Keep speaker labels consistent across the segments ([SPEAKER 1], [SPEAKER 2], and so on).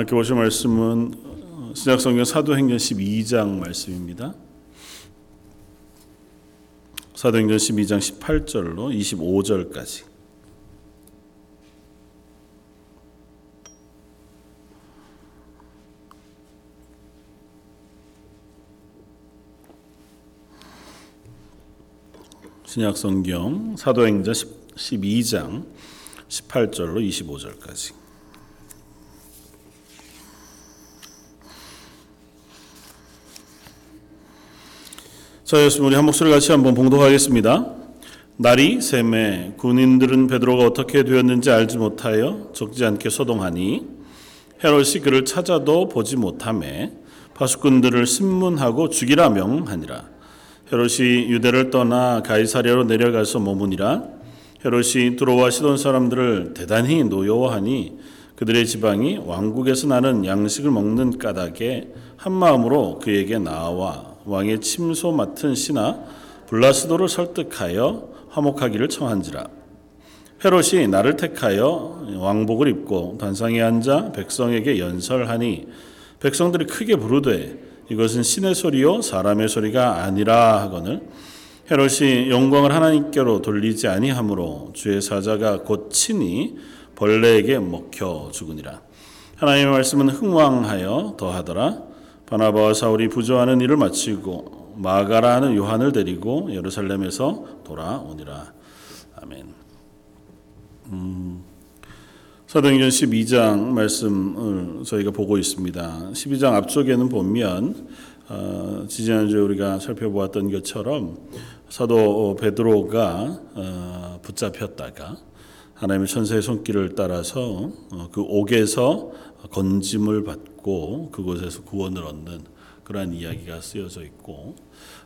[SPEAKER 1] 이렇게 보실 말씀은 어, 신약성경 사도행전 12장 말씀입니다. 사도행전 12장 18절로 25절까지. 신약성경 사도행전 12장 18절로 25절까지. 자, 예수 우리 한 목소리 같이 한번 봉독하겠습니다. 날이 샘에 군인들은 베드로가 어떻게 되었는지 알지 못하여 적지 않게 소동하니 헤롯이 그를 찾아도 보지 못함에 파수꾼들을 신문하고 죽이라 명하니라. 헤롯이 유대를 떠나 가이사랴로 내려가서 머무니라. 헤롯이 두로와 시돈 사람들을 대단히 노여워하니 그들의 지방이 왕국에서 나는 양식을 먹는 까닭에 한 마음으로 그에게 나와 왕의 침소 맡은 신하 블라스도를 설득하여 화목하기를 청한지라. 헤롯이 나를 택하여 왕복을 입고 단상에 앉아 백성에게 연설하니 백성들이 크게 부르되 이것은 신의 소리요 사람의 소리가 아니라 하거늘 헤롯이 영광을 하나님께로 돌리지 아니하므로 주의 사자가 곧 친히 벌레에게 먹혀 죽으니라. 하나님의 말씀은 흥왕하여 더하더라. 바나바와 사울이 부조하는 일을 마치고 마가라 하는 요한을 데리고 예루살렘에서 돌아오니라. 아멘. 음, 사도행전 12장 말씀을 저희가 보고 있습니다. 12장 앞쪽에는 보면 어, 지지난주에 우리가 살펴보았던 것처럼 사도 베드로가 어, 붙잡혔다가 하나님의 천사의 손길을 따라서 어, 그 옥에서 건짐을 받고 그곳에서 구원을 얻는 그러한 이야기가 쓰여져 있고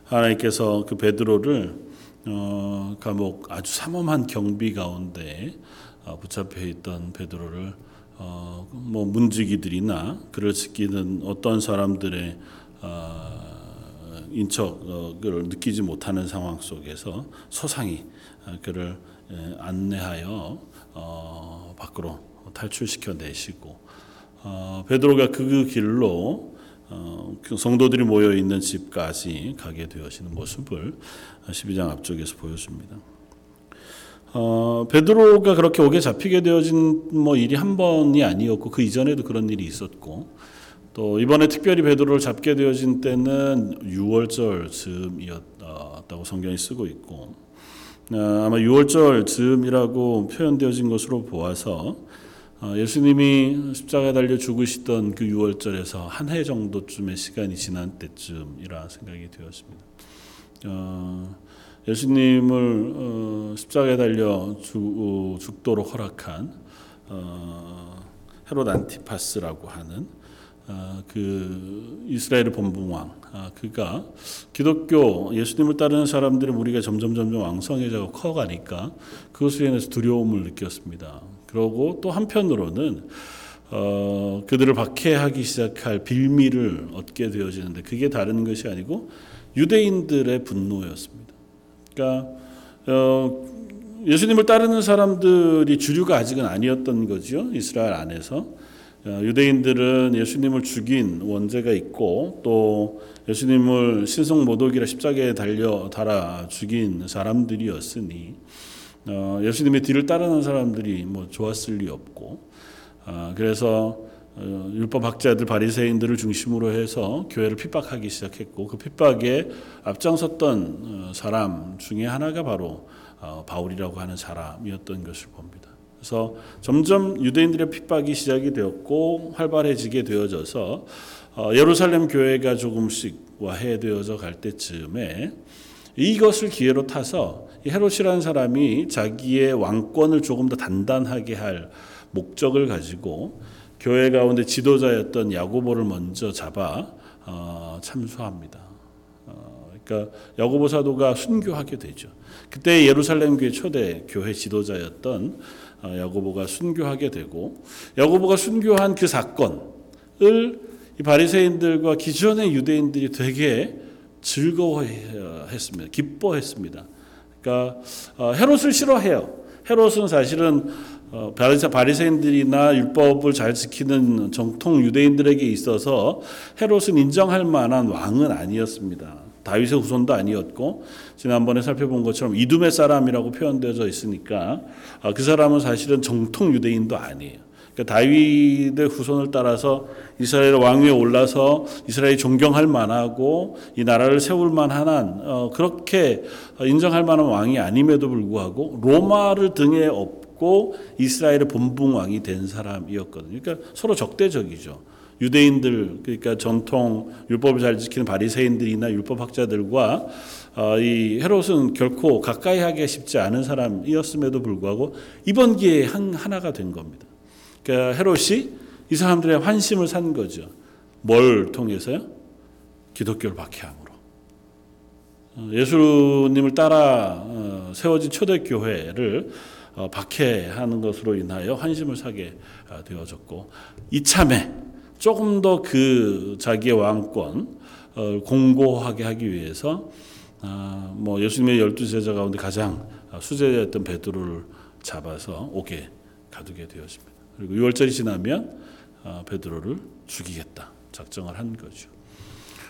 [SPEAKER 1] 하나님께서 그 베드로를 어, 감옥 아주 삼엄한 경비 가운데 어, 붙잡혀 있던 베드로를 어, 뭐 문지기들이나 그를 지키는 어떤 사람들의 어, 인척을 느끼지 못하는 상황 속에서 소상히 어, 그를 예, 안내하여 어, 밖으로 탈출시켜 내시고 어, 베드로가 그 길로 어, 그 성도들이 모여 있는 집까지 가게 되어지는 모습을 12장 앞쪽에서 보여줍니다. 어, 베드로가 그렇게 옥에 잡히게 되어진 뭐 일이 한 번이 아니었고 그 이전에도 그런 일이 있었고 또 이번에 특별히 베드로를 잡게 되어진 때는 6월절 즈음이었다고 성경이 쓰고 있고 어, 아마 6월절 즈음이라고 표현되어진 것으로 보아서 어, 예수님이 십자가에 달려 죽으시던 그 6월절에서 한 해 정도쯤의 시간이 지난 때쯤이라 생각이 되었습니다. 어, 예수님을 어, 십자가에 달려 죽, 죽도록 허락한 헤롯 안티파스라고 하는 그 이스라엘 본붕왕 그가 기독교 예수님을 따르는 사람들의 무리가 점점 점점 왕성해져 커가니까 그것으로 인해서 두려움을 느꼈습니다. 그러고 또 한편으로는 어, 그들을 박해하기 시작할 빌미를 얻게 되어지는데 그게 다른 것이 아니고 유대인들의 분노였습니다. 그러니까 어, 예수님을 따르는 사람들이 주류가 아직은 아니었던 거죠 이스라엘 안에서 어, 유대인들은 예수님을 죽인 원죄가 있고 또 예수님을 신성 모독이라 십자가에 달려 달아 죽인 사람들이었으니 어, 예수님의 뒤를 따르는 사람들이 뭐 좋았을 리 없고 어, 그래서 어, 율법 학자들 바리새인들을 중심으로 해서 교회를 핍박하기 시작했고 그 핍박에 앞장섰던 어, 사람 중에 하나가 바로 어, 바울이라고 하는 사람이었던 것을 봅니다. 그래서 점점 유대인들의 핍박이 시작이 되었고 활발해지게 되어져서 어, 예루살렘 교회가 조금씩 와해되어져 갈 때쯤에 이것을 기회로 타서 헤롯이라는 사람이 자기의 왕권을 조금 더 단단하게 할 목적을 가지고 교회 가운데 지도자였던 야고보를 먼저 잡아 어, 참수합니다. 어, 그러니까 야고보 사도가 순교하게 되죠. 그때 예루살렘 교회 초대 교회 지도자였던 어, 야고보가 순교하게 되고 야고보가 순교한 그 사건을 이 바리새인들과 기존의 유대인들이 되게 즐거워했습니다. 기뻐했습니다. 그러니까 헤롯을 싫어해요. 헤롯은 사실은 어, 바리새, 바리새인들이나 율법을 잘 지키는 정통 유대인들에게 있어서 헤롯은 인정할 만한 왕은 아니었습니다. 다윗의 후손도 아니었고 지난번에 살펴본 것처럼 이두메 사람이라고 표현되어져 있으니까 아, 그 사람은 사실은 정통 유대인도 아니에요. 그러니까 다윗의 후손을 따라서 이스라엘 왕위에 올라서 이스라엘이 존경할 만하고 이 나라를 세울 만한 어, 그렇게 인정할 만한 왕이 아님에도 불구하고 로마를 등에 업고 이스라엘의 본붕 왕이 된 사람이었거든요. 그러니까 서로 적대적이죠. 유대인들 그러니까 전통 율법을 잘 지키는 바리새인들이나 율법학자들과 어, 이 헤롯은 결코 가까이 하기 쉽지 않은 사람이었음에도 불구하고 이번 기회에 한 하나가 된 겁니다. 그러니까 헤롯이 이 사람들의 환심을 산 거죠. 뭘 통해서요? 기독교를 박해함으로. 어, 예수님을 따라 어, 세워진 초대교회를 어, 박해하는 것으로 인하여 환심을 사게 어, 되어졌고 이참에 조금 더 그 자기의 왕권 어, 공고하게 하기 위해서 아, 뭐 예수님의 열두 제자 가운데 가장 수제였던 베드로를 잡아서 옥에 가두게 되었습니다. 그리고 6월절이 지나면 어, 베드로를 죽이겠다 작정을 한 거죠.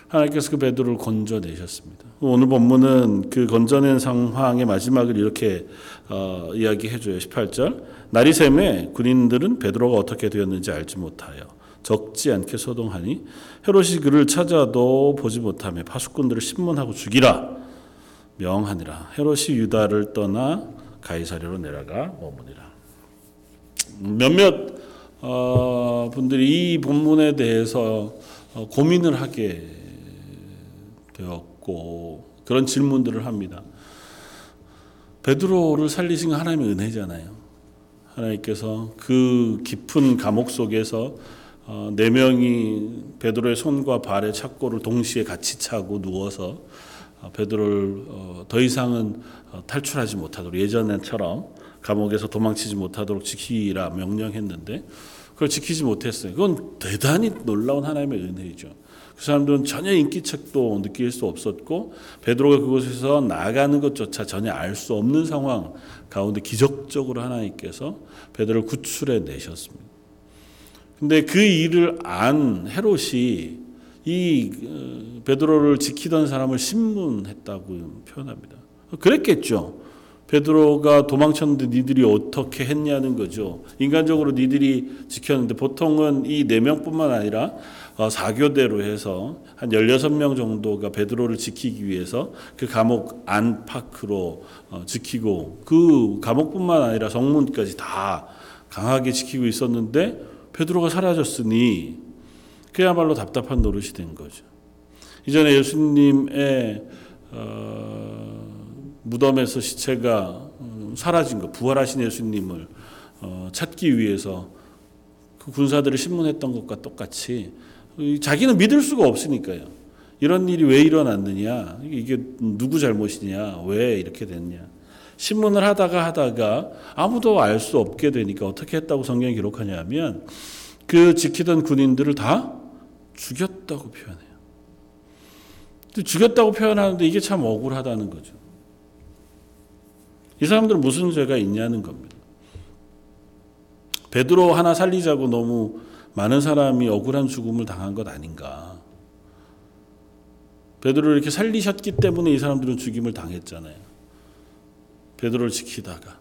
[SPEAKER 1] 하나님께서 그 베드로를 건져내셨습니다. 오늘 본문은 그 건져낸 상황의 마지막을 이렇게 어, 이야기해줘요. 18절 날이 샘에 군인들은 베드로가 어떻게 되었는지 알지 못하여 적지 않게 소동하니 헤롯이 그를 찾아도 보지 못하며 파수꾼들을 신문하고 죽이라 명하니라. 헤롯이 유다를 떠나 가이사랴로 내려가 머무니라. 몇몇 어, 분들이 이 본문에 대해서 어, 고민을 하게 되었고 그런 질문들을 합니다. 베드로를 살리신 건 하나님의 은혜잖아요. 하나님께서 그 깊은 감옥 속에서 어, 네 명이 베드로의 손과 발의 착고를 동시에 같이 차고 누워서 어, 베드로를 어, 더 이상은 어, 탈출하지 못하도록 예전처럼 감옥에서 도망치지 못하도록 지키라 명령했는데 그걸 지키지 못했어요. 그건 대단히 놀라운 하나님의 은혜이죠. 그 사람들은 전혀 인기척도 느낄 수 없었고 베드로가 그곳에서 나가는 것조차 전혀 알 수 없는 상황 가운데 기적적으로 하나님께서 베드로를 구출해 내셨습니다. 근데 그 일을 안 헤롯이 이 어, 베드로를 지키던 사람을 신문했다고 표현합니다. 그랬겠죠. 베드로가 도망쳤는데 니들이 어떻게 했냐는 거죠. 인간적으로 니들이 지켰는데 보통은 이 네 명뿐만 아니라 어, 사교대로 해서 한 16명 정도가 베드로를 지키기 위해서 그 감옥 안팎으로 어, 지키고 그 감옥뿐만 아니라 성문까지 다 강하게 지키고 있었는데 베드로가 사라졌으니 그야말로 답답한 노릇이 된 거죠. 이전에 예수님의 어, 무덤에서 시체가 음, 사라진 것, 부활하신 예수님을 어, 찾기 위해서 그 군사들을 신문했던 것과 똑같이 자기는 믿을 수가 없으니까요. 이런 일이 왜 일어났느냐? 이게 누구 잘못이냐? 왜 이렇게 됐냐? 신문을 하다가 하다가 아무도 알 수 없게 되니까 어떻게 했다고 성경이 기록하냐면 그 지키던 군인들을 다 죽였다고 표현해요. 죽였다고 표현하는데 이게 참 억울하다는 거죠. 이 사람들은 무슨 죄가 있냐는 겁니다. 베드로 하나 살리자고 너무 많은 사람이 억울한 죽음을 당한 것 아닌가. 베드로를 이렇게 살리셨기 때문에 이 사람들은 죽임을 당했잖아요. 베드로를 지키다가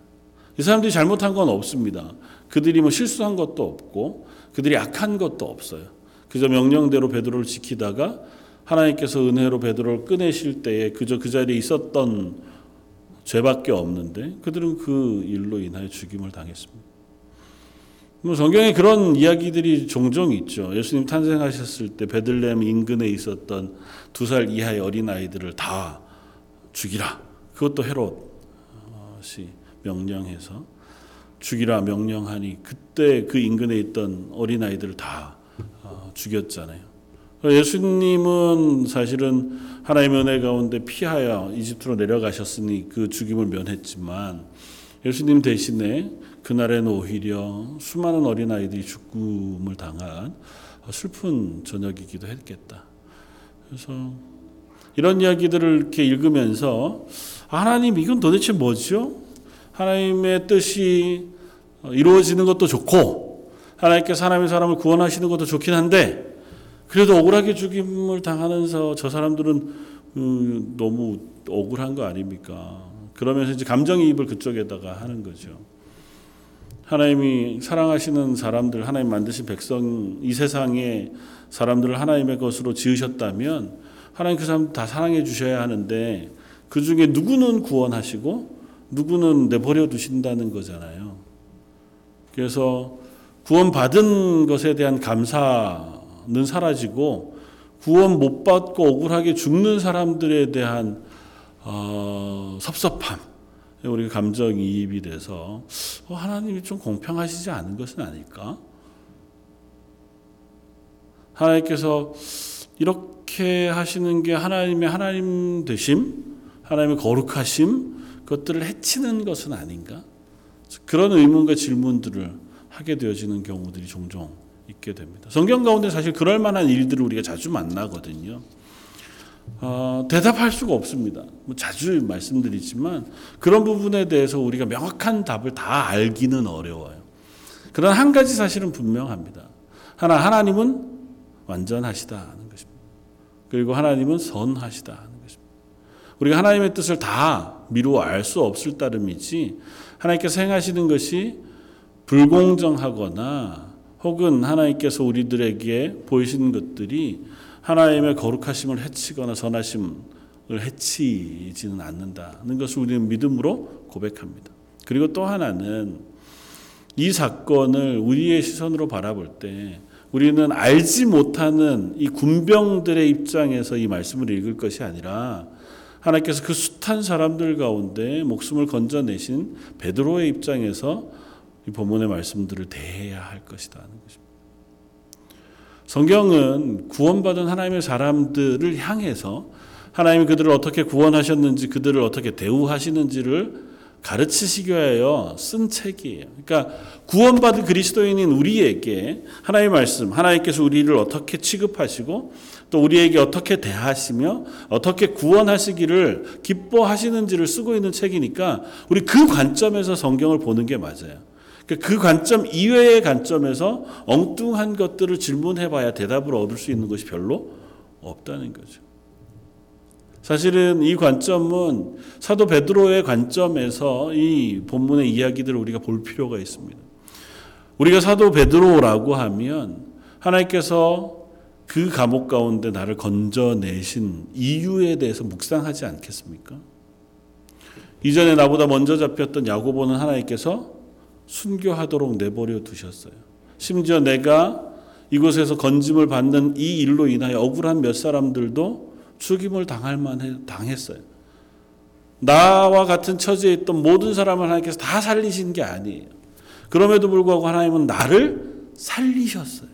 [SPEAKER 1] 이 사람들이 잘못한 건 없습니다. 그들이 뭐 실수한 것도 없고 그들이 악한 것도 없어요. 그저 명령대로 베드로를 지키다가 하나님께서 은혜로 베드로를 꺼내실 때에 그저 그 자리에 있었던 죄밖에 없는데 그들은 그 일로 인하여 죽임을 당했습니다. 뭐 성경에 그런 이야기들이 종종 있죠. 예수님 탄생하셨을 때 베들레헴 인근에 있었던 두 살 이하의 어린 아이들을 다 죽이라. 그것도 헤롯이 명령해서 죽이라 명령하니 그때 그 인근에 있던 어린 아이들을 다 어, 죽였잖아요. 예수님은 사실은 하나님의 은혜 가운데 피하여 이집트로 내려가셨으니 그 죽임을 면했지만 예수님 대신에 그날에는 오히려 수많은 어린아이들이 죽음을 당한 슬픈 저녁이기도 했겠다. 그래서 이런 이야기들을 이렇게 읽으면서 하나님 이건 도대체 뭐죠? 하나님의 뜻이 어, 이루어지는 것도 좋고 하나님께서 하나님의 사람을 구원하시는 것도 좋긴 한데 그래도 억울하게 죽임을 당하면서 저 사람들은 음, 너무 억울한 거 아닙니까? 그러면서 이제 감정이입을 그쪽에다가 하는 거죠. 하나님이 사랑하시는 사람들, 하나님 만드신 백성, 이 세상의 사람들을 하나님의 것으로 지으셨다면 하나님 그 사람 다 사랑해 주셔야 하는데 그 중에 누구는 구원하시고 누구는 내버려 두신다는 거잖아요. 그래서 구원받은 것에 대한 감사 는 사라지고 구원 못 받고 억울하게 죽는 사람들에 대한 어, 섭섭함, 우리가 감정 이입이 돼서 어, 하나님이 좀 공평하시지 않은 것은 아닐까? 하나님께서 이렇게 하시는 게 하나님의 하나님 되심, 하나님의 거룩하심, 그것들을 해치는 것은 아닌가? 그런 의문과 질문들을 하게 되어지는 경우들이 종종 있게 됩니다. 성경 가운데 사실 그럴 만한 일들을 우리가 자주 만나거든요. 어, 대답할 수가 없습니다. 뭐 자주 말씀드리지만 그런 부분에 대해서 우리가 명확한 답을 다 알기는 어려워요. 그러나 한 가지 사실은 분명합니다. 하나 하나님은 완전하시다는 것입니다. 그리고 하나님은 선하시다는 것입니다. 우리가 하나님의 뜻을 다 미루어 알 수 없을 따름이지 하나님께서 행하시는 것이 불공정하거나 혹은 하나님께서 우리들에게 보이시는 것들이 하나님의 거룩하심을 해치거나 선하심을 해치지는 않는다는 것을 우리는 믿음으로 고백합니다. 그리고 또 하나는 이 사건을 우리의 시선으로 바라볼 때 우리는 알지 못하는 이 군병들의 입장에서 이 말씀을 읽을 것이 아니라 하나님께서 그 숱한 사람들 가운데 목숨을 건져내신 베드로의 입장에서 이 본문의 말씀들을 대해야 할 것이다는 것입니다. 성경은 구원받은 하나님의 사람들을 향해서 하나님이 그들을 어떻게 구원하셨는지 그들을 어떻게 대우하시는지를 가르치시기 위하여 쓴 책이에요. 그러니까 구원받은 그리스도인인 우리에게 하나님의 말씀, 하나님께서 우리를 어떻게 취급하시고 또 우리에게 어떻게 대하시며 어떻게 구원하시기를 기뻐하시는지를 쓰고 있는 책이니까 우리 그 관점에서 성경을 보는 게 맞아요. 그러니까 그 관점 이외의 관점에서 엉뚱한 것들을 질문해 봐야 대답을 얻을 수 있는 것이 별로 없다는 거죠. 사실은 이 관점은 사도 베드로의 관점에서 이 본문의 이야기들을 우리가 볼 필요가 있습니다. 우리가 사도 베드로라고 하면 하나님께서 그 감옥 가운데 나를 건져내신 이유에 대해서 묵상하지 않겠습니까? 이전에 나보다 먼저 잡혔던 야고보는 하나님께서 순교하도록 내버려 두셨어요. 심지어 내가 이곳에서 건짐을 받는 이 일로 인하여 억울한 몇 사람들도 죽임을 당할 만해 당했어요. 나와 같은 처지에 있던 모든 사람을 하나님께서 다 살리신 게 아니에요. 그럼에도 불구하고 하나님은 나를 살리셨어요.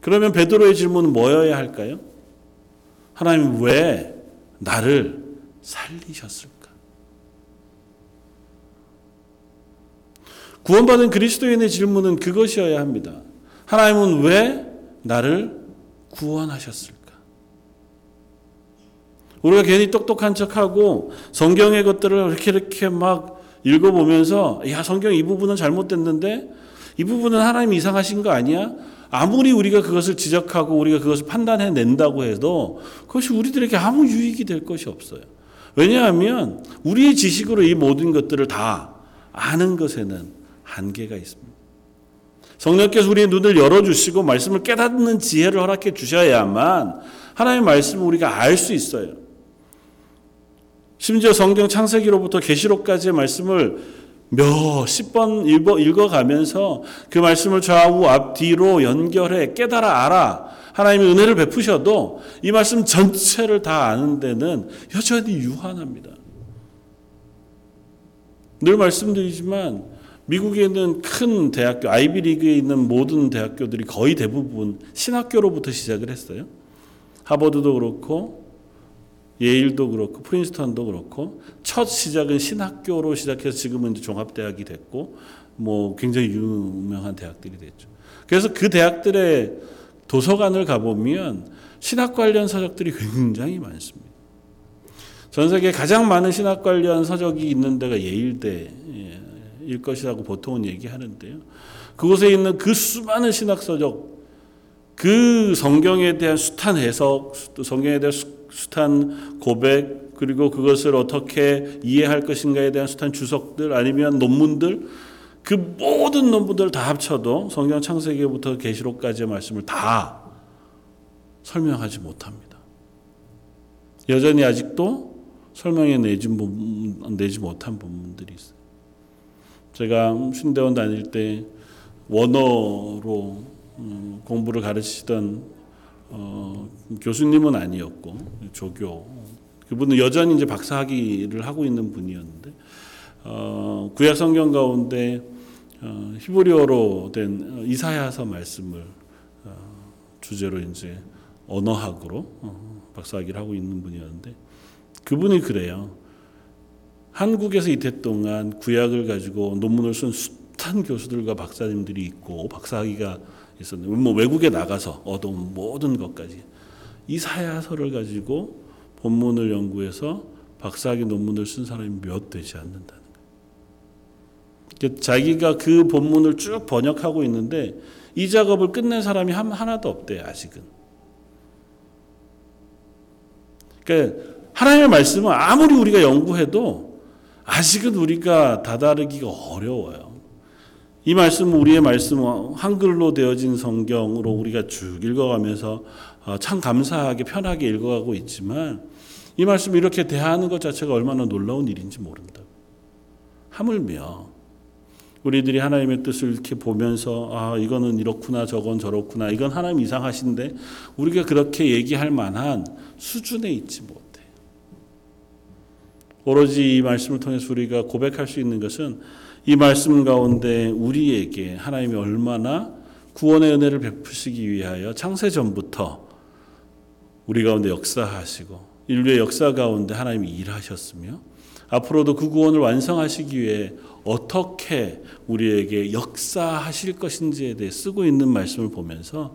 [SPEAKER 1] 그러면 베드로의 질문은 뭐여야 할까요? 하나님 왜 나를 살리셨을까? 구원받은 그리스도인의 질문은 그것이어야 합니다. 하나님은 왜 나를 구원하셨을까? 우리가 괜히 똑똑한 척하고 성경의 것들을 이렇게 이렇게 막 읽어보면서 야 성경 이 부분은 잘못됐는데 이 부분은 하나님 이상하신 거 아니야? 아무리 우리가 그것을 지적하고 우리가 그것을 판단해 낸다고 해도 그것이 우리들에게 아무 유익이 될 것이 없어요. 왜냐하면 우리의 지식으로 이 모든 것들을 다 아는 것에는 한계가 있습니다. 성령께서 우리의 눈을 열어주시고 말씀을 깨닫는 지혜를 허락해 주셔야만 하나님의 말씀을 우리가 알 수 있어요. 심지어 성경 창세기로부터 계시록까지의 말씀을 몇십 번 읽어 가면서 그 말씀을 좌우 앞뒤로 연결해 깨달아 알아 하나님의 은혜를 베푸셔도 이 말씀 전체를 다 아는 데는 여전히 유한합니다. 늘 말씀드리지만 미국에 있는 큰 대학교, 아이비리그에 있는 모든 대학교들이 거의 대부분 신학교로부터 시작을 했어요. 하버드도 그렇고 예일도 그렇고 프린스턴도 그렇고 첫 시작은 신학교로 시작해서 지금은 종합대학이 됐고 뭐 굉장히 유명한 대학들이 됐죠. 그래서 그 대학들의 도서관을 가보면 신학 관련 서적들이 굉장히 많습니다. 전 세계 가장 많은 신학 관련 서적이 있는 데가 예일대 일 것이라고 보통은 얘기하는데요. 그곳에 있는 그 수많은 신학서적 그 성경에 대한 숱한 해석, 또 성경에 대한 수- 숱한 고백, 그리고 그것을 어떻게 이해할 것인가에 대한 숱한 주석들 아니면 논문들 그 모든 논문들 다 합쳐도 성경 창세기부터 계시록까지의 말씀을 다 설명하지 못합니다. 여전히 아직도 설명해 내지 못한 부분들이 있어요. 제가 신대원 다닐 때 원어로 음, 공부를 가르치던 어, 교수님은 아니었고 조교 그분은 여전히 이제 박사학위를 하고 있는 분이었는데 어, 구약 성경 가운데 어, 히브리어로 된 어, 이사야서 말씀을 어, 주제로 이제 언어학으로 어, 박사학위를 하고 있는 분이었는데 그분이 그래요. 한국에서 이태 동안 구약을 가지고 논문을 쓴 숱한 교수들과 박사님들이 있고 박사학위가 있었는데 뭐 외국에 나가서 얻어온 모든 것까지 이 사야서를 가지고 본문을 연구해서 박사학위 논문을 쓴 사람이 몇 되지 않는다는 거예요. 자기가 그 본문을 쭉 번역하고 있는데 이 작업을 끝낸 사람이 한- 하나도 없대요 아직은. 그러니까 하나님의 말씀은 아무리 우리가 연구해도 아직은 우리가 다다르기가 어려워요. 이 말씀은 우리의 말씀은 한글로 되어진 성경으로 우리가 쭉 읽어가면서 어, 참 감사하게 편하게 읽어가고 있지만 이 말씀을 이렇게 대하는 것 자체가 얼마나 놀라운 일인지 모른다. 하물며 우리들이 하나님의 뜻을 이렇게 보면서 아 이거는 이렇구나 저건 저렇구나 이건 하나님 이상하신데 우리가 그렇게 얘기할 만한 수준에 있지 못해. 오로지 이 말씀을 통해서 우리가 고백할 수 있는 것은 이 말씀 가운데 우리에게 하나님이 얼마나 구원의 은혜를 베푸시기 위하여 창세 전부터 우리 가운데 역사하시고 인류의 역사 가운데 하나님이 일하셨으며 앞으로도 그 구원을 완성하시기 위해 어떻게 우리에게 역사하실 것인지에 대해 쓰고 있는 말씀을 보면서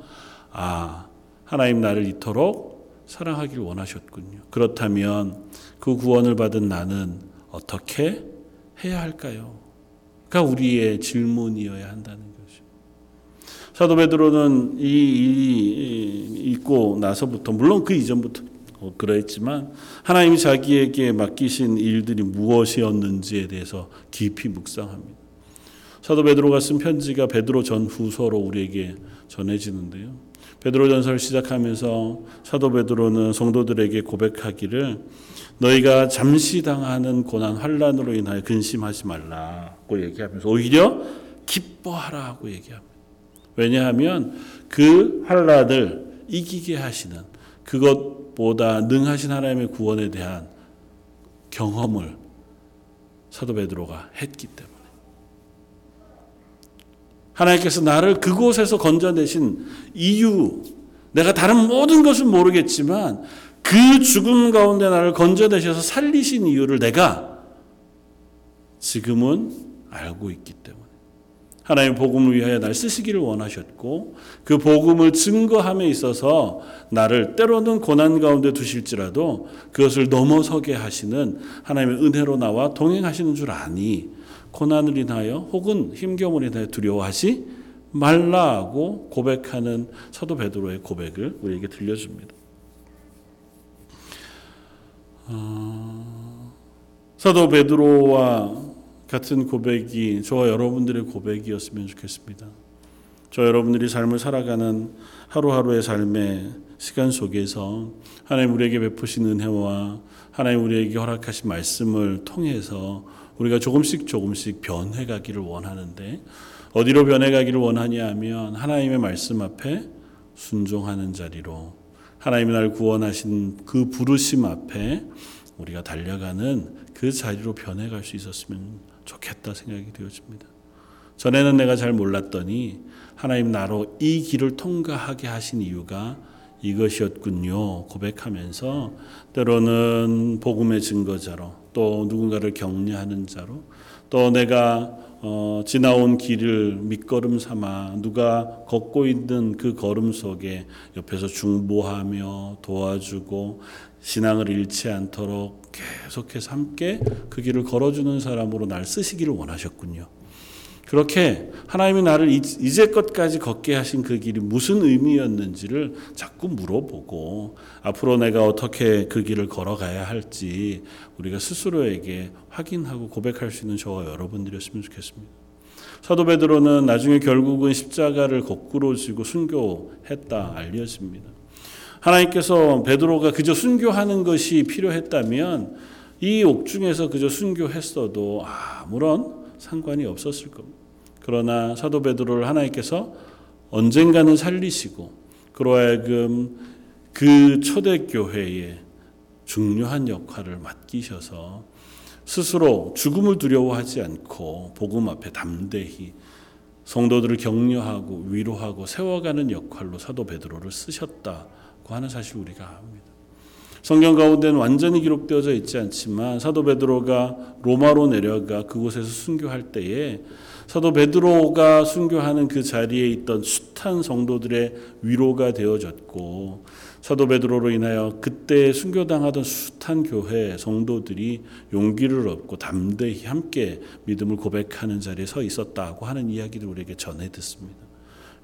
[SPEAKER 1] 아 하나님 나를 이토록 사랑하길 원하셨군요. 그렇다면 그 구원을 받은 나는 어떻게 해야 할까요? 가 우리의 질문이어야 한다는 것이죠. 사도 베드로는 이 일이 있고 나서부터 물론 그 이전부터 어, 그랬지만 하나님이 자기에게 맡기신 일들이 무엇이었는지에 대해서 깊이 묵상합니다. 사도 베드로가 쓴 편지가 베드로 전후서로 우리에게 전해지는데요. 베드로전서를 시작하면서 사도 베드로는 성도들에게 고백하기를 너희가 잠시 당하는 고난 환란으로 인하여 근심하지 말라고 얘기하면서 오히려 기뻐하라고 얘기합니다. 왜냐하면 그 환란을 이기게 하시는 그것보다 능하신 하나님의 구원에 대한 경험을 사도 베드로가 했기 때문에 하나님께서 나를 그곳에서 건져내신 이유 내가 다른 모든 것은 모르겠지만 그 죽음 가운데 나를 건져내셔서 살리신 이유를 내가 지금은 알고 있기 때문에 하나님 복음을 위하여 날 쓰시기를 원하셨고 그 복음을 증거함에 있어서 나를 때로는 고난 가운데 두실지라도 그것을 넘어서게 하시는 하나님의 은혜로 나와 동행하시는 줄 아니 고난을 인하여 혹은 힘겨움을 인하여 두려워하지 말라고 고백하는 사도 베드로의 고백을 우리에게 들려줍니다. 어, 사도 베드로와 같은 고백이 저와 여러분들의 고백이었으면 좋겠습니다. 저 여러분들이 삶을 살아가는 하루하루의 삶의 시간 속에서 하나님 우리에게 베푸신 은혜와 하나님 우리에게 허락하신 말씀을 통해서 우리가 조금씩 조금씩 변해가기를 원하는데 어디로 변해가기를 원하냐 하면 하나님의 말씀 앞에 순종하는 자리로 하나님이 날 구원하신 그 부르심 앞에 우리가 달려가는 그 자리로 변해갈 수 있었으면 좋겠다 생각이 되어집니다. 전에는 내가 잘 몰랐더니 하나님 나로 이 길을 통과하게 하신 이유가 이것이었군요. 고백하면서 때로는 복음의 증거자로 또 누군가를 격려하는 자로 또 내가 어, 지나온 길을 밑거름 삼아 누가 걷고 있는 그 걸음 속에 옆에서 중보하며 도와주고 신앙을 잃지 않도록 계속해서 함께 그 길을 걸어주는 사람으로 날 쓰시기를 원하셨군요. 그렇게 하나님이 나를 이- 이제껏까지 걷게 하신 그 길이 무슨 의미였는지를 자꾸 물어보고 앞으로 내가 어떻게 그 길을 걸어가야 할지 우리가 스스로에게 확인하고 고백할 수 있는 저와 여러분들이었으면 좋겠습니다. 사도 베드로는 나중에 결국은 십자가를 거꾸로 지고 순교했다 알려집니다. 하나님께서 베드로가 그저 순교하는 것이 필요했다면 이 옥중에서 그저 순교했어도 아무런 상관이 없었을 겁니다. 그러나 사도 베드로를 하나님께서 언젠가는 살리시고 그로 하여금 그 초대 교회에 중요한 역할을 맡기셔서 스스로 죽음을 두려워하지 않고 복음 앞에 담대히 성도들을 격려하고 위로하고 세워가는 역할로 사도 베드로를 쓰셨다고 하는 사실 우리가 압니다. 성경 가운데는 완전히 기록되어져 있지 않지만 사도 베드로가 로마로 내려가 그곳에서 순교할 때에 사도 베드로가 순교하는 그 자리에 있던 숱한 성도들의 위로가 되어졌고 사도 베드로로 인하여 그때 순교당하던 숱한 교회 성도들이 용기를 얻고 담대히 함께 믿음을 고백하는 자리에 서 있었다고 하는 이야기를 우리에게 전해 듣습니다.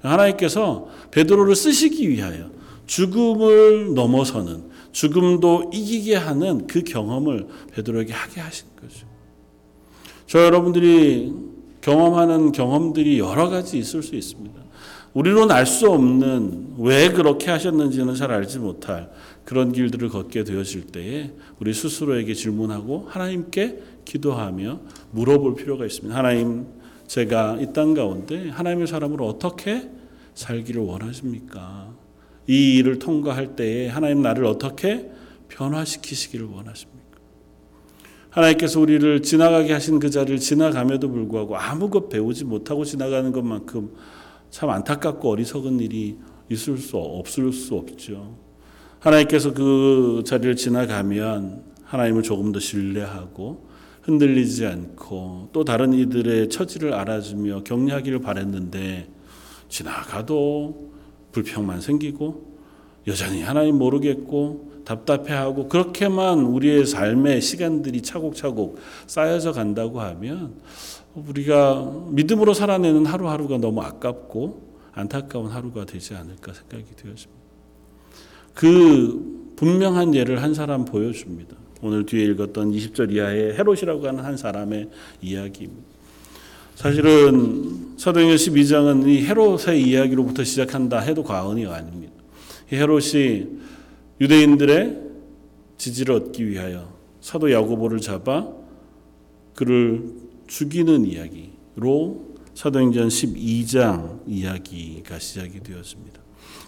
[SPEAKER 1] 하나님께서 베드로를 쓰시기 위하여 죽음을 넘어서는 죽음도 이기게 하는 그 경험을 베드로에게 하게 하신 거죠. 저 여러분들이 경험하는 경험들이 여러 가지 있을 수 있습니다. 우리로는 알 수 없는 왜 그렇게 하셨는지는 잘 알지 못할 그런 길들을 걷게 되어질 때에 우리 스스로에게 질문하고 하나님께 기도하며 물어볼 필요가 있습니다. 하나님, 제가 이 땅 가운데 하나님의 사람으로 어떻게 살기를 원하십니까? 이 일을 통과할 때에 하나님 나를 어떻게 변화시키시기를 원하십니까? 하나님께서 우리를 지나가게 하신 그 자리를 지나감에도 불구하고 아무것 배우지 못하고 지나가는 것만큼 참 안타깝고 어리석은 일이 있을 수 없을 수 없죠. 하나님께서 그 자리를 지나가면 하나님을 조금 더 신뢰하고 흔들리지 않고 또 다른 이들의 처지를 알아주며 격려하기를 바랬는데 지나가도 불평만 생기고 여전히 하나님 모르겠고 답답해하고 그렇게만 우리의 삶의 시간들이 차곡차곡 쌓여져 간다고 하면 우리가 믿음으로 살아내는 하루하루가 너무 아깝고 안타까운 하루가 되지 않을까 생각이 되었습니다. 그 분명한 예를 한 사람 보여줍니다. 오늘 뒤에 읽었던 20절 이하의 헤롯이라고 하는 한 사람의 이야기입니다. 사실은 사도행전 12장은 이 헤롯의 이야기로부터 시작한다 해도 과언이 아닙니다. 이 헤롯이 유대인들의 지지를 얻기 위하여 사도 야고보를 잡아 그를 죽이는 이야기로 사도행전 12장 이야기가 시작이 되었습니다.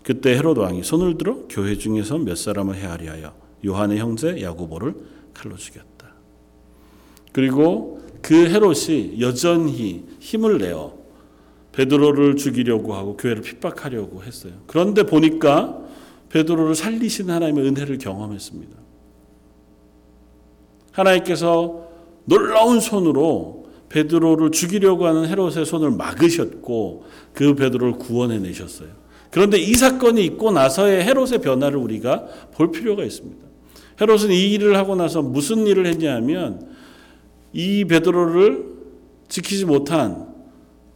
[SPEAKER 1] 그때 헤롯 왕이 손을 들어 교회 중에서 몇 사람을 헤아리 하여 요한의 형제 야고보를 칼로 죽였다. 그리고 그 헤롯이 여전히 힘을 내어 베드로를 죽이려고 하고 교회를 핍박하려고 했어요. 그런데 보니까 베드로를 살리신 하나님의 은혜를 경험했습니다. 하나님께서 놀라운 손으로 베드로를 죽이려고 하는 헤롯의 손을 막으셨고 그 베드로를 구원해 내셨어요. 그런데 이 사건이 있고 나서의 헤롯의 변화를 우리가 볼 필요가 있습니다. 헤롯은 이 일을 하고 나서 무슨 일을 했냐면 이 베드로를 지키지 못한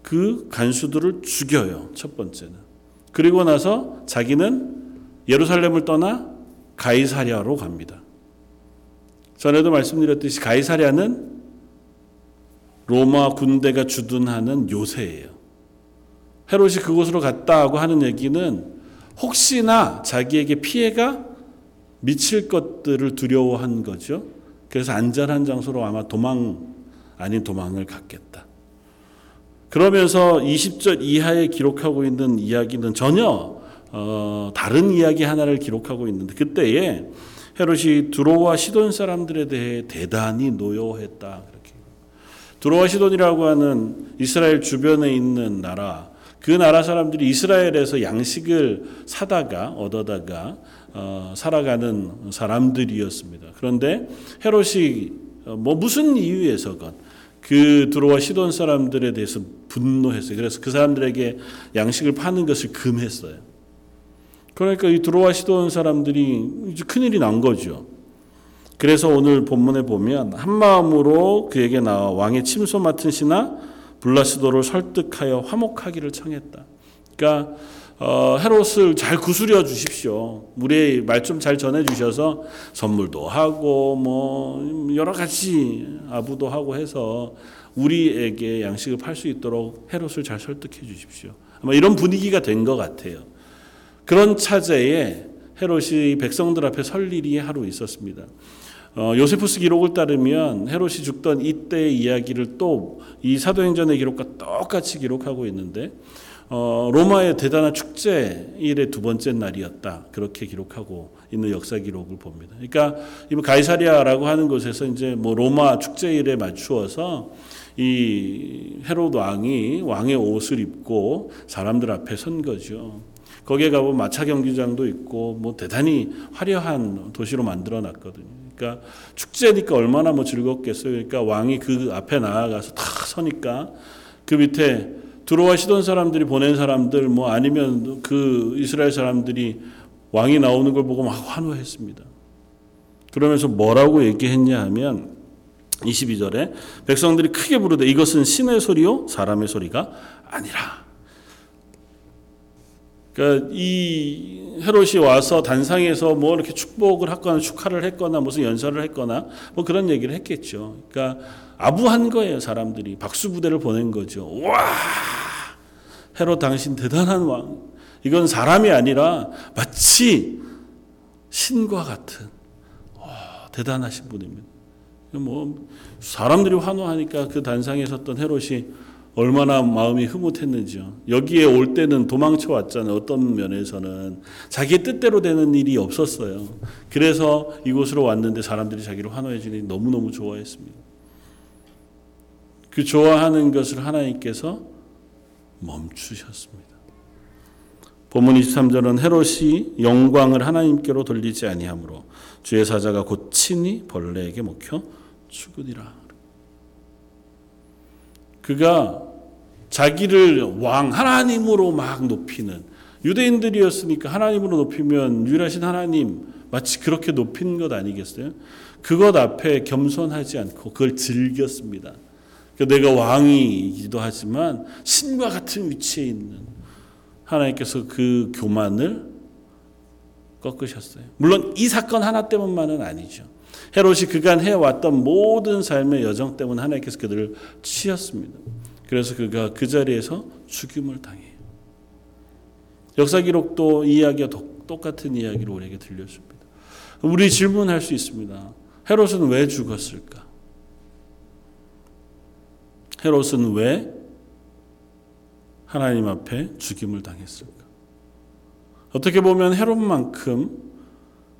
[SPEAKER 1] 그 간수들을 죽여요. 첫 번째는. 그리고 나서 자기는 예루살렘을 떠나 가이사랴로 갑니다. 전에도 말씀드렸듯이 가이사랴는 로마 군대가 주둔하는 요새예요. 헤롯이 그곳으로 갔다고 하는 얘기는 혹시나 자기에게 피해가 미칠 것들을 두려워한 거죠. 그래서 안전한 장소로 아마 도망 아닌 도망을 갔겠다. 그러면서 20절 이하에 기록하고 있는 이야기는 전혀 어, 다른 이야기 하나를 기록하고 있는데 그때에 헤롯이 두로와 시돈 사람들에 대해 대단히 노여했다. 그렇게 두로와 시돈이라고 하는 이스라엘 주변에 있는 나라 그 나라 사람들이 이스라엘에서 양식을 사다가 얻어다가 어, 살아가는 사람들이었습니다. 그런데 헤롯이 어, 뭐 무슨 이유에서건 그 두로와 시돈 사람들에 대해서 분노했어요. 그래서 그 사람들에게 양식을 파는 것을 금했어요. 그러니까 이 두로와 시돈 사람들이 이제 큰일이 난 거죠. 그래서 오늘 본문에 보면 한 마음으로 그에게 나와 왕의 침소 맡은 시나 블라스도를 설득하여 화목하기를 청했다. 그러니까 어, 헤롯을 잘 구슬려 주십시오. 우리 말좀 잘 전해 주셔서 선물도 하고 뭐 여러 가지 아부도 하고 해서 우리에게 양식을 팔 수 있도록 헤롯을 잘 설득해 주십시오. 아마 이런 분위기가 된 것 같아요. 그런 차제에 헤롯이 백성들 앞에 설 일이 하루 있었습니다. 어, 요세푸스 기록을 따르면 헤롯이 죽던 이때의 이야기를 또 이 사도행전의 기록과 똑같이 기록하고 있는데 어, 로마의 대단한 축제 일의 두 번째 날이었다 그렇게 기록하고 있는 역사 기록을 봅니다. 그러니까 이 가이사리아라고 하는 곳에서 이제 뭐 로마 축제일에 맞추어서 이 헤롯 왕이 왕의 옷을 입고 사람들 앞에 선 거죠. 거기에 가보면 마차 경기장도 있고 뭐 대단히 화려한 도시로 만들어 놨거든요. 그러니까 축제니까 얼마나 뭐 즐겁겠어요. 그러니까 왕이 그 앞에 나아가서 탁 서니까 그 밑에 들어와 시던 사람들이 보낸 사람들 뭐 아니면 그 이스라엘 사람들이 왕이 나오는 걸 보고 막 환호했습니다. 그러면서 뭐라고 얘기했냐 하면 22절에 백성들이 크게 부르되 이것은 신의 소리요 사람의 소리가 아니라 그러니까 이 헤롯이 와서 단상에서 뭐 이렇게 축복을 하거나 축하를 했거나 무슨 연설을 했거나 뭐 그런 얘기를 했겠죠. 그러니까 아부한 거예요 사람들이 박수 부대를 보낸 거죠. 와 헤롯 당신 대단한 왕. 이건 사람이 아니라 마치 신과 같은 와, 대단하신 분입니다. 뭐 사람들이 환호하니까 그 단상에 섰던 헤롯이 얼마나 마음이 흐뭇했는지요. 여기에 올 때는 도망쳐 왔잖아요. 어떤 면에서는 자기 뜻대로 되는 일이 없었어요. 그래서 이곳으로 왔는데 사람들이 자기를 환호해 주니 너무너무 좋아했습니다. 그 좋아하는 것을 하나님께서 멈추셨습니다. 본문 23절은 헤롯이 영광을 하나님께로 돌리지 아니하므로 주의 사자가 곧 친히 벌레에게 먹혀 죽으리라. 그가 자기를 왕 하나님으로 막 높이는 유대인들이었으니까 하나님으로 높이면 유일하신 하나님 마치 그렇게 높인 것 아니겠어요? 그것 앞에 겸손하지 않고 그걸 즐겼습니다. 내가 왕이기도 하지만 신과 같은 위치에 있는 하나님께서 그 교만을 꺾으셨어요. 물론 이 사건 하나 때문만은 아니죠. 헤롯이 그간 해왔던 모든 삶의 여정 때문에 하나님께서 그들을 치셨습니다. 그래서 그가 그 자리에서 죽임을 당해요. 역사 기록도 이 이야기와 똑같은 이야기를 우리에게 들려줍니다. 우리 질문할 수 있습니다. 헤롯은 왜 죽었을까? 헤롯은 왜 하나님 앞에 죽임을 당했을까? 어떻게 보면 헤롯만큼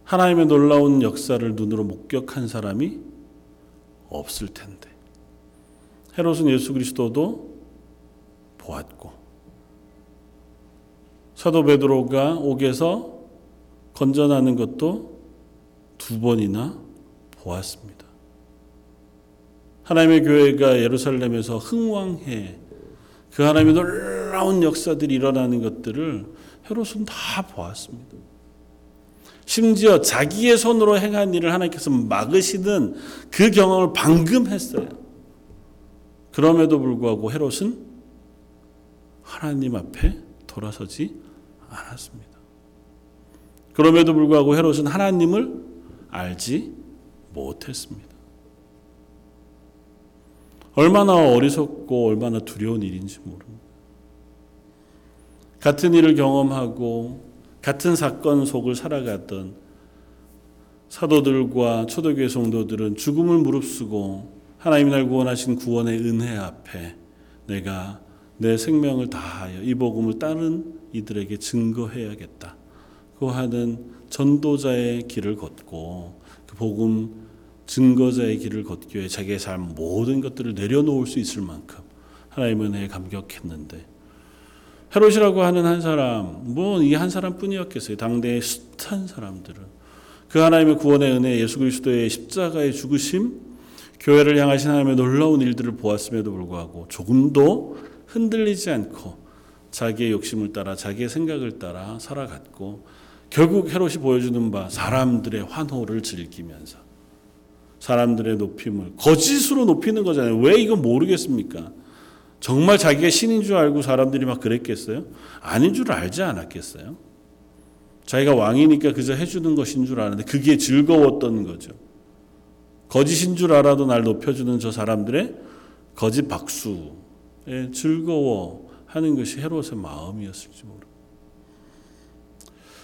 [SPEAKER 1] 하나님의 놀라운 역사를 눈으로 목격한 사람이 없을 텐데. 헤롯은 예수 그리스도도 보았고 사도 베드로가 옥에서 건져나는 것도 두 번이나 보았습니다. 하나님의 교회가 예루살렘에서 흥왕해 그 하나님의 놀라운 역사들이 일어나는 것들을 헤롯은 다 보았습니다. 심지어 자기의 손으로 행한 일을 하나님께서 막으시는 그 경험을 방금 했어요. 그럼에도 불구하고 헤롯은 하나님 앞에 돌아서지 않았습니다. 그럼에도 불구하고 헤롯은 하나님을 알지 못했습니다. 얼마나 어리석고 얼마나 두려운 일인지 모릅니다. 같은 일을 경험하고 같은 사건 속을 살아갔던 사도들과 초대교회 성도들은 죽음을 무릅쓰고 하나님이 날 구원하신 구원의 은혜 앞에 내가 내 생명을 다하여 이 복음을 따른 이들에게 증거해야겠다. 그 하는 전도자의 길을 걷고 그 복음 증거자의 길을 걷기 위해 자기의 삶 모든 것들을 내려놓을 수 있을 만큼 하나님의 은혜에 감격했는데 헤롯이라고 하는 한 사람, 뭐 이 한 사람뿐이었겠어요. 당대의 숱한 사람들은 그 하나님의 구원의 은혜, 예수 그리스도의 십자가의 죽으심, 교회를 향하신 하나님의 놀라운 일들을 보았음에도 불구하고 조금도 흔들리지 않고 자기의 욕심을 따라 자기의 생각을 따라 살아갔고 결국 헤롯이 보여주는 바 사람들의 환호를 즐기면서 사람들의 높임을 거짓으로 높이는 거잖아요. 왜 이거 모르겠습니까? 정말 자기가 신인 줄 알고 사람들이 막 그랬겠어요? 아닌 줄 알지 않았겠어요? 자기가 왕이니까 그저 해주는 것인 줄 아는데 그게 즐거웠던 거죠. 거짓인 줄 알아도 날 높여주는 저 사람들의 거짓 박수에 즐거워하는 것이 헤롯의 마음이었을지 모릅니다.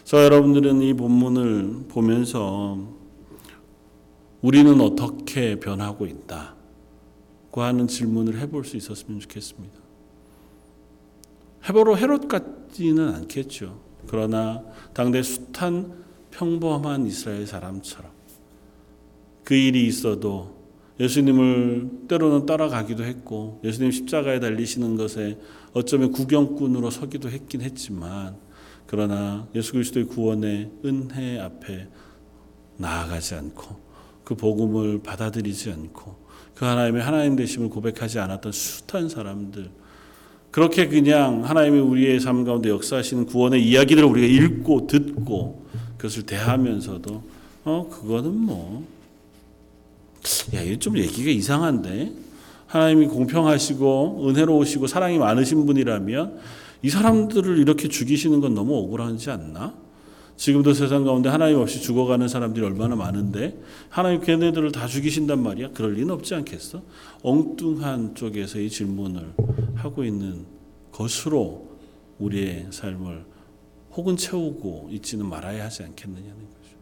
[SPEAKER 1] 저 여러분들은 이 본문을 보면서 우리는 어떻게 변하고 있다 고 하는 질문을 해볼 수 있었으면 좋겠습니다. 해보러 헤롯 같지는 않겠죠. 그러나 당대 숱한 평범한 이스라엘 사람처럼 그 일이 있어도 예수님을 때로는 따라가기도 했고 예수님 십자가에 달리시는 것에 어쩌면 구경꾼으로 서기도 했긴 했지만 그러나 예수 그리스도의 구원의 은혜 앞에 나아가지 않고 그 복음을 받아들이지 않고 그 하나님의 하나님 되심을 고백하지 않았던 숱한 사람들 그렇게 그냥 하나님이 우리의 삶 가운데 역사하시는 구원의 이야기들을 우리가 읽고 듣고 그것을 대하면서도 어 그거는 뭐 야, 이게 좀 얘기가 이상한데 하나님이 공평하시고 은혜로우시고 사랑이 많으신 분이라면 이 사람들을 이렇게 죽이시는 건 너무 억울하지 않나? 지금도 세상 가운데 하나님 없이 죽어가는 사람들이 얼마나 많은데 하나님 걔네들을 다 죽이신단 말이야? 그럴 리는 없지 않겠어? 엉뚱한 쪽에서 이 질문을 하고 있는 것으로 우리의 삶을 혹은 채우고 있지는 말아야 하지 않겠느냐는 거죠.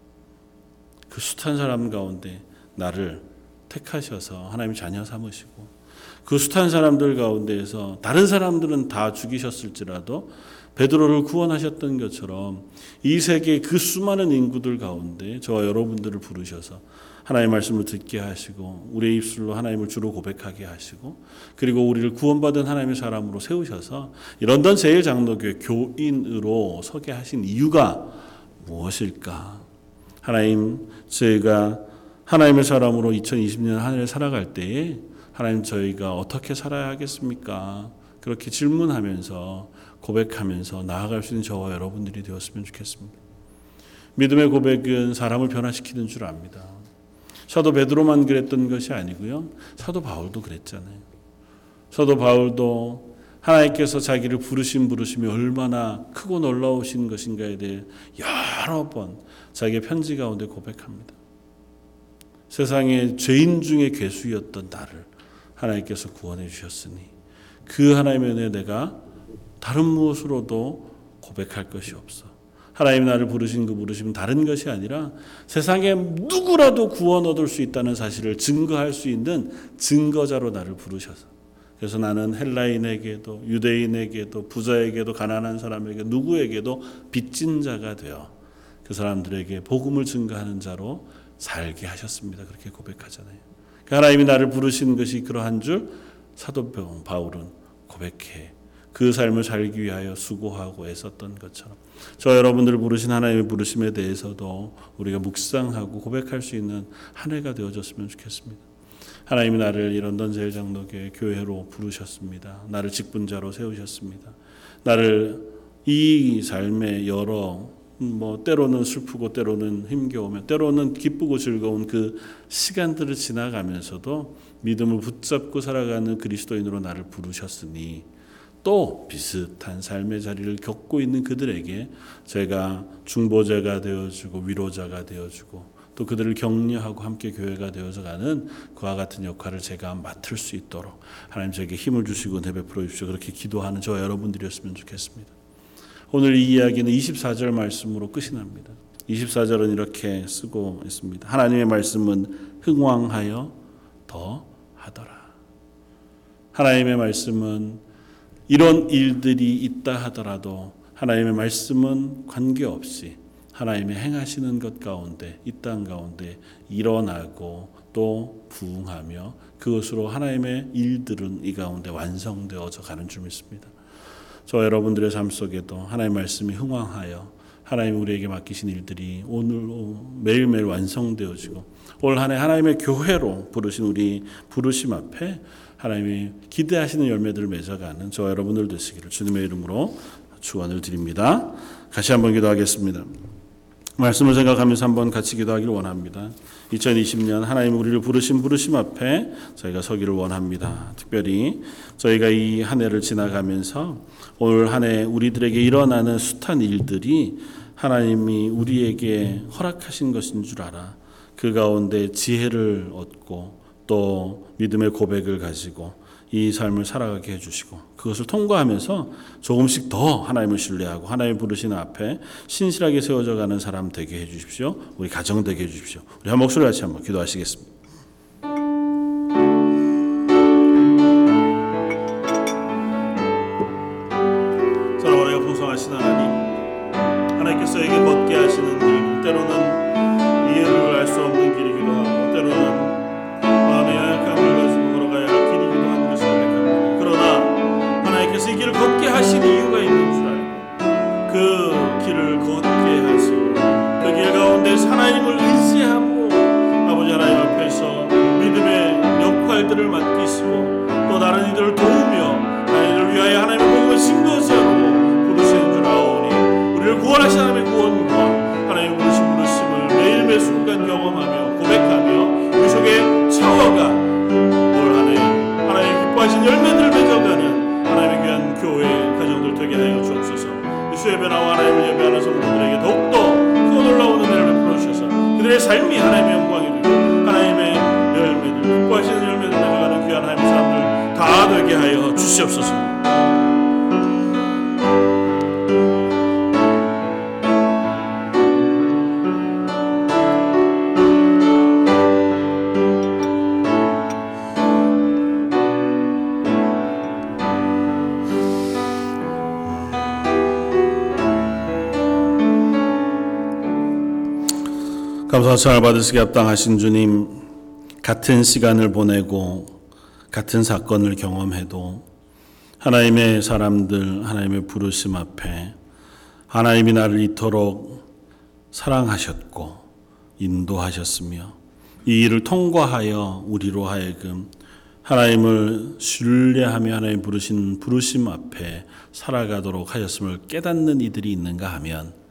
[SPEAKER 1] 그 숱한 사람 가운데 나를 택하셔서 하나님 자녀 삼으시고 그 숱한 사람들 가운데에서 다른 사람들은 다 죽이셨을지라도 베드로를 구원하셨던 것처럼 이 세계 그 수많은 인구들 가운데 저와 여러분들을 부르셔서 하나님의 말씀을 듣게 하시고 우리의 입술로 하나님을 주로 고백하게 하시고 그리고 우리를 구원받은 하나님의 사람으로 세우셔서 이 런던 제일 장로교회 교인으로 서게 하신 이유가 무엇일까? 하나님 저희가 하나님의 사람으로 2020년 한 해를 살아갈 때에 하나님 저희가 어떻게 살아야 하겠습니까? 그렇게 질문하면서 고백하면서 나아갈 수 있는 저와 여러분들이 되었으면 좋겠습니다. 믿음의 고백은 사람을 변화시키는 줄 압니다. 사도 베드로만 그랬던 것이 아니고요. 사도 바울도 그랬잖아요. 사도 바울도 하나님께서 자기를 부르신 부르심이 얼마나 크고 놀라우신 것인가에 대해 여러 번 자기의 편지 가운데 고백합니다. 세상의 죄인 중에 괴수였던 나를 하나님께서 구원해 주셨으니 그 하나님의 은혜 내가 다른 무엇으로도 고백할 것이 없어. 하나님 나를 부르신 그 부르심은 다른 것이 아니라 세상에 누구라도 구원 얻을 수 있다는 사실을 증거할 수 있는 증거자로 나를 부르셔서 그래서 나는 헬라인에게도 유대인에게도 부자에게도 가난한 사람에게 누구에게도 빚진 자가 되어 그 사람들에게 복음을 증거하는 자로 살게 하셨습니다. 그렇게 고백하잖아요. 그 하나님이 나를 부르신 것이 그러한 줄 사도 바울은 고백해 그 삶을 살기 위하여 수고하고 애썼던 것처럼 저 여러분들 부르신 하나님의 부르심에 대해서도 우리가 묵상하고 고백할 수 있는 한 해가 되어졌으면 좋겠습니다. 하나님이 나를 이 런던 제일장로교회 교회로 부르셨습니다. 나를 직분자로 세우셨습니다. 나를 이 삶의 여러 뭐 때로는 슬프고 때로는 힘겨우며 때로는 기쁘고 즐거운 그 시간들을 지나가면서도 믿음을 붙잡고 살아가는 그리스도인으로 나를 부르셨으니 또 비슷한 삶의 자리를 겪고 있는 그들에게 제가 중보자가 되어주고 위로자가 되어주고 또 그들을 격려하고 함께 교회가 되어서 가는 그와 같은 역할을 제가 맡을 수 있도록 하나님 저에게 힘을 주시고 내베풀어 주십시오. 그렇게 기도하는 저 여러분들이었으면 좋겠습니다. 오늘 이 이야기는 24절 말씀으로 끝이 납니다. 24절은 이렇게 쓰고 있습니다. 하나님의 말씀은 흥왕하여 더 하더라. 하나님의 말씀은 이런 일들이 있다 하더라도 하나님의 말씀은 관계없이 하나님의 행하시는 것 가운데 이 땅 가운데 일어나고 또 부응하며 그것으로 하나님의 일들은 이 가운데 완성되어져 가는 줄 믿습니다. 저 여러분들의 삶 속에도 하나님의 말씀이 흥왕하여 하나님 우리에게 맡기신 일들이 오늘 매일매일 완성되어지고 올 한해 하나님의 교회로 부르신 우리 부르심 앞에 하나님이 기대하시는 열매들을 맺어가는 저 여러분들 되시기를 주님의 이름으로 축원을 드립니다. 같이 한번 기도하겠습니다. 말씀을 생각하면서 한번 같이 기도하기를 원합니다. 2020년 하나님 우리를 부르신 부르심 앞에 저희가 서기를 원합니다. 특별히 저희가 이 한 해를 지나가면서 올 한 해 우리들에게 일어나는 숱한 일들이 하나님이 우리에게 허락하신 것인 줄 알아. 그 가운데 지혜를 얻고 또 믿음의 고백을 가지고 이 삶을 살아가게 해주시고 그것을 통과하면서 조금씩 더 하나님을 신뢰하고 하나님 부르시는 앞에 신실하게 세워져 가는 사람 되게 해주십시오. 우리 가정 되게 해주십시오. 우리 한 목소리 같이 한번 기도하시겠습니다. 감사와 찬을 받으시기 합당하신 주님 같은 시간을 보내고 같은 사건을 경험해도 하나님의 사람들 하나님의 부르심 앞에 하나님이 나를 이토록 사랑하셨고 인도하셨으며 이 일을 통과하여 우리로 하여금 하나님을 신뢰하며 하나님 부르신 부르심 앞에 살아가도록 하였음을 깨닫는 이들이 있는가 하면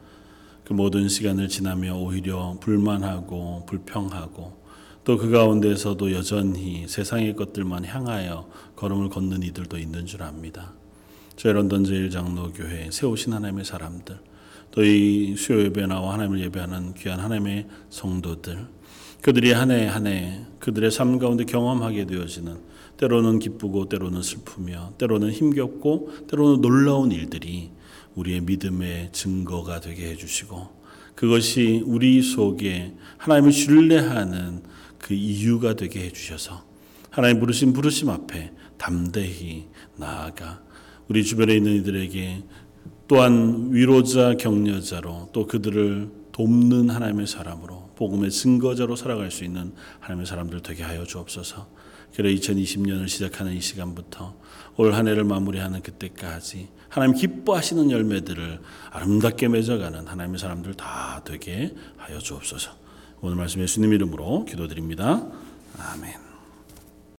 [SPEAKER 1] 그 모든 시간을 지나며 오히려 불만하고 불평하고 또 그 가운데서도 여전히 세상의 것들만 향하여 걸음을 걷는 이들도 있는 줄 압니다. 저희 런던 제일 장로교회 세우신 하나님의 사람들 또 이 수요 예배 나와 하나님을 예배하는 귀한 하나님의 성도들 그들이 한 해 한 해 그들의 삶 가운데 경험하게 되어지는 때로는 기쁘고 때로는 슬프며 때로는 힘겹고 때로는 놀라운 일들이 우리의 믿음의 증거가 되게 해주시고 그것이 우리 속에 하나님을 신뢰하는 그 이유가 되게 해주셔서 하나님 부르신 부르심 앞에 담대히 나아가 우리 주변에 있는 이들에게 또한 위로자 격려자로 또 그들을 돕는 하나님의 사람으로 복음의 증거자로 살아갈 수 있는 하나님의 사람들 되게 하여 주옵소서. 그래 2020년을 시작하는 이 시간부터 올 한 해를 마무리하는 그때까지 하나님 기뻐하시는 열매들을 아름답게 맺어가는 하나님의 사람들 다 되게 하여 주옵소서. 오늘 말씀 예수님 이름으로 기도드립니다. 아멘.